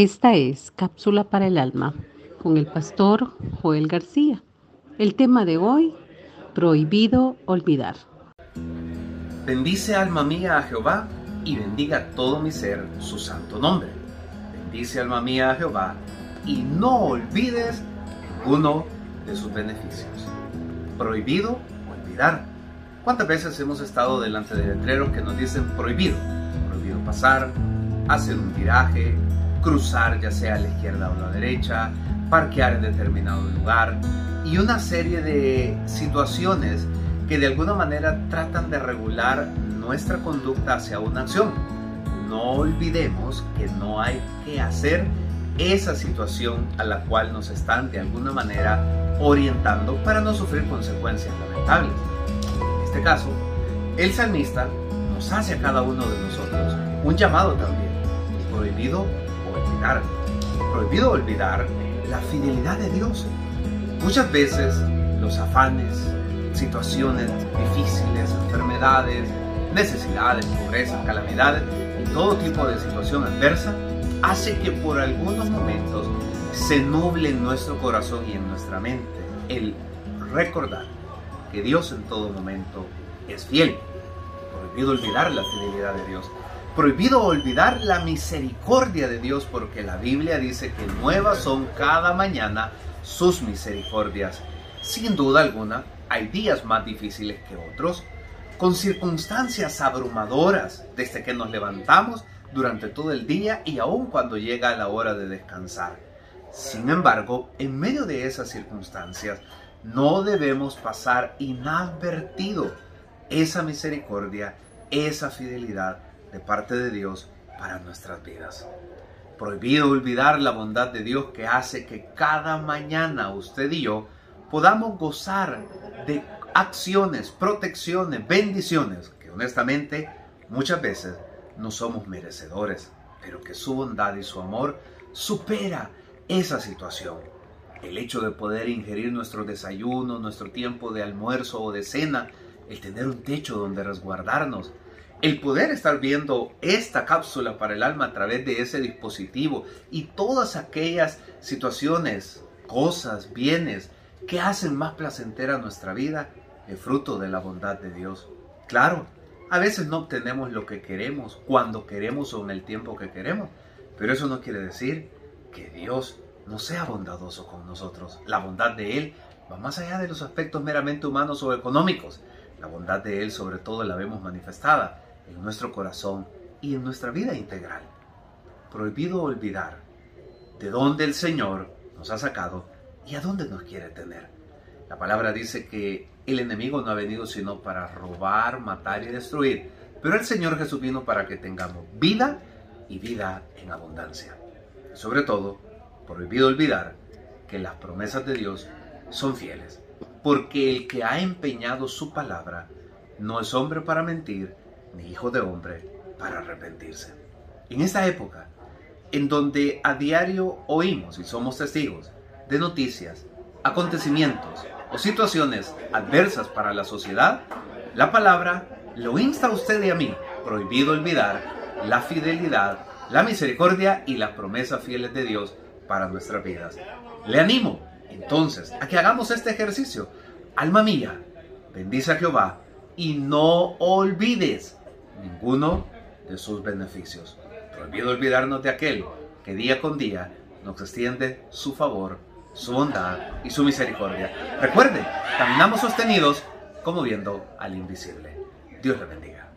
Esta es Cápsula para el Alma con el pastor Joel García. El tema de hoy, prohibido olvidar. Bendice alma mía a Jehová y bendiga todo mi ser su santo nombre. Bendice alma mía a Jehová y no olvides ninguno de sus beneficios. Prohibido olvidar. ¿Cuántas veces hemos estado delante de letreros que nos dicen prohibido? Prohibido pasar, hacer un viraje, cruzar ya sea a la izquierda o a la derecha, parquear en determinado lugar y una serie de situaciones que de alguna manera tratan de regular nuestra conducta hacia una acción. No olvidemos que no hay que hacer esa situación a la cual nos están de alguna manera orientando para no sufrir consecuencias lamentables. En este caso, el salmista nos hace a cada uno de nosotros un llamado también, prohibido olvidar, prohibido olvidar la fidelidad de Dios. Muchas veces los afanes, situaciones difíciles, enfermedades, necesidades, pobreza, calamidades y todo tipo de situación adversa hace que por algunos momentos se nuble en nuestro corazón y en nuestra mente el recordar que Dios en todo momento es fiel. Prohibido olvidar la fidelidad de Dios. Prohibido olvidar la misericordia de Dios porque la Biblia dice que nuevas son cada mañana sus misericordias. Sin duda alguna, hay días más difíciles que otros, con circunstancias abrumadoras desde que nos levantamos durante todo el día y aun cuando llega la hora de descansar. Sin embargo, en medio de esas circunstancias, no debemos pasar inadvertido esa misericordia, esa fidelidad de parte de Dios para nuestras vidas. Prohibido olvidar la bondad de Dios que hace que cada mañana usted y yo podamos gozar de acciones, protecciones, bendiciones que honestamente muchas veces no somos merecedores, pero que su bondad y su amor supera esa situación. El hecho de poder ingerir nuestro desayuno, nuestro tiempo de almuerzo o de cena, el tener un techo donde resguardarnos, el poder estar viendo esta cápsula para el alma a través de ese dispositivo y todas aquellas situaciones, cosas, bienes que hacen más placentera nuestra vida, es fruto de la bondad de Dios. Claro, a veces no obtenemos lo que queremos, cuando queremos o en el tiempo que queremos, pero eso no quiere decir que Dios no sea bondadoso con nosotros. La bondad de Él va más allá de los aspectos meramente humanos o económicos. La bondad de Él sobre todo la vemos manifestada en nuestro corazón y en nuestra vida integral. Prohibido olvidar de dónde el Señor nos ha sacado y a dónde nos quiere tener. La palabra dice que el enemigo no ha venido sino para robar, matar y destruir, pero el Señor Jesús vino para que tengamos vida y vida en abundancia. Sobre todo, prohibido olvidar que las promesas de Dios son fieles, porque el que ha empeñado su palabra no es hombre para mentir, ni hijo de hombre para arrepentirse. En esta época, en donde a diario oímos y somos testigos de noticias, acontecimientos o situaciones adversas para la sociedad, la palabra lo insta a usted y a mí, prohibido olvidar la fidelidad, la misericordia y las promesas fieles de Dios para nuestras vidas. Le animo entonces a que hagamos este ejercicio. Alma mía, bendice a Jehová y no olvides ninguno de sus beneficios. Prohibido olvidarnos de aquel que día con día nos extiende su favor, su bondad y su misericordia. Recuerde, caminamos sostenidos como viendo al invisible. Dios le bendiga.